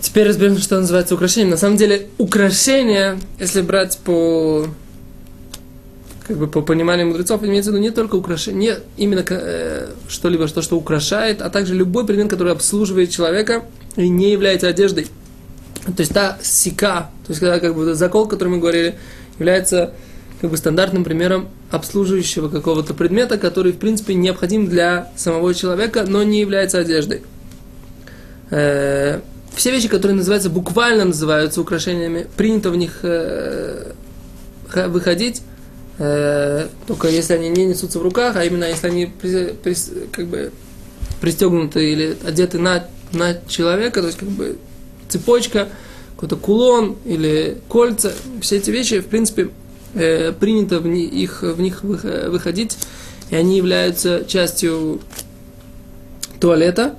Теперь разберем, что называется украшением. На самом деле, украшение, если брать по как бы по пониманию мудрецов, имеется в виду не только украшение, не именно э, что-либо, что, что украшает, а также любой предмет, который обслуживает человека и не является одеждой. То есть та сика, то есть когда как бы закол, о котором мы говорили, является как бы стандартным примером обслуживающего какого-то предмета, который, в принципе, необходим для самого человека, но не является одеждой. Э, все вещи, которые называются, буквально называются украшениями, принято в них э, выходить, э, только если они не несутся в руках, а именно если они при, при, как бы пристегнуты или одеты на, на человека, то есть как бы цепочка, какой-то кулон или кольца, все эти вещи, в принципе, э, принято в них, их, в них выходить, и они являются частью туалета.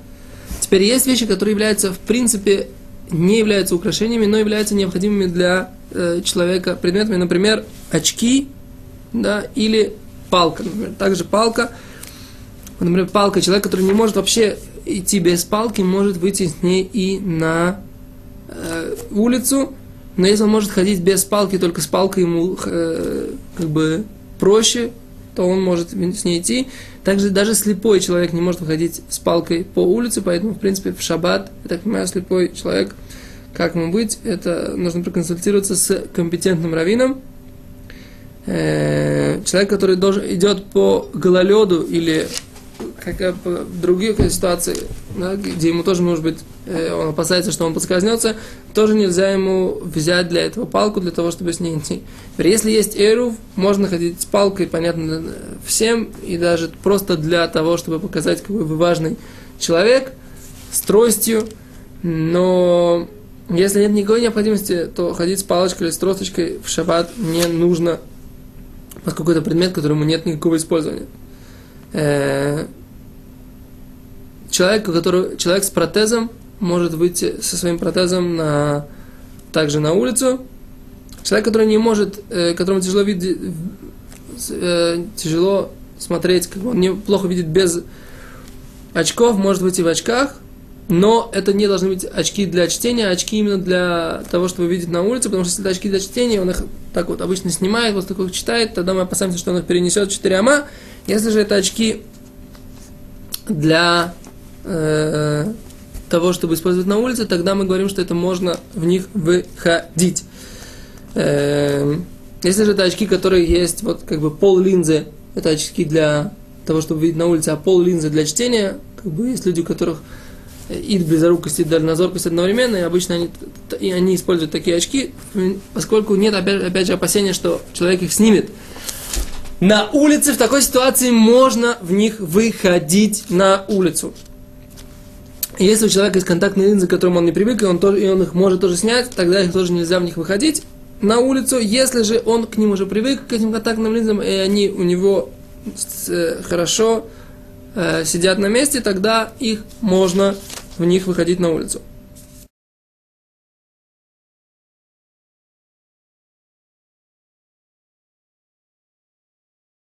Теперь есть вещи, которые являются, в принципе, не являются украшениями, но являются необходимыми для э, человека предметами, например, очки, да, или палка, например. Также палка, например, палка, человек, который не может вообще идти без палки, может выйти с ней и на э, улицу, но если он может ходить без палки, только с палкой ему э, как бы проще, то он может с ней идти. Также даже слепой человек не может выходить с палкой по улице, поэтому, в принципе, в шаббат, я так понимаю, слепой человек, как ему быть, это нужно проконсультироваться с компетентным раввином. Э, человек, который должен, идет по гололеду или как в других ситуациях, да, где ему тоже может быть, он опасается, что он подскользнется, тоже нельзя ему взять для этого палку, для того, чтобы с ней идти. Если есть эрув, можно ходить с палкой, понятно, всем, и даже просто для того, чтобы показать, какой вы важный человек, с тростью, но если нет никакой необходимости, то ходить с палочкой или с тросточкой в шаббат не нужно, поскольку это предмет, которому нет никакого использования. Э, человек, который, человек с протезом может выйти со своим протезом на, также на улицу. Человек, который не может, э, которому тяжело видеть, э, тяжело смотреть, как он неплохо видит без очков, может быть и в очках, но это не должны быть очки для чтения, а очки именно для того, чтобы видеть на улице, потому что если это очки для чтения, он их так вот обычно снимает, вот такой читает, тогда мы опасаемся, что он их перенесет 4 ама. Если же это очки для э, того, чтобы использовать на улице, тогда мы говорим, что это можно в них выходить. Э, если же это очки, которые есть, вот как бы пол линзы, это очки для того, чтобы видеть на улице, а пол линзы для чтения, как бы есть люди, у которых и близорукость, и дальнозоркость одновременно, и обычно они, и они используют такие очки, поскольку нет, опять, опять же, опасения, что человек их снимет. На улице в такой ситуации можно в них выходить на улицу. Если у человека есть контактные линзы, к которым он не привык, и он, тоже, и он их может тоже снять, тогда их тоже нельзя в них выходить на улицу. Если же он к ним уже привык, к этим контактным линзам, и они у него э, хорошо э, сидят на месте, тогда их можно в них выходить на улицу.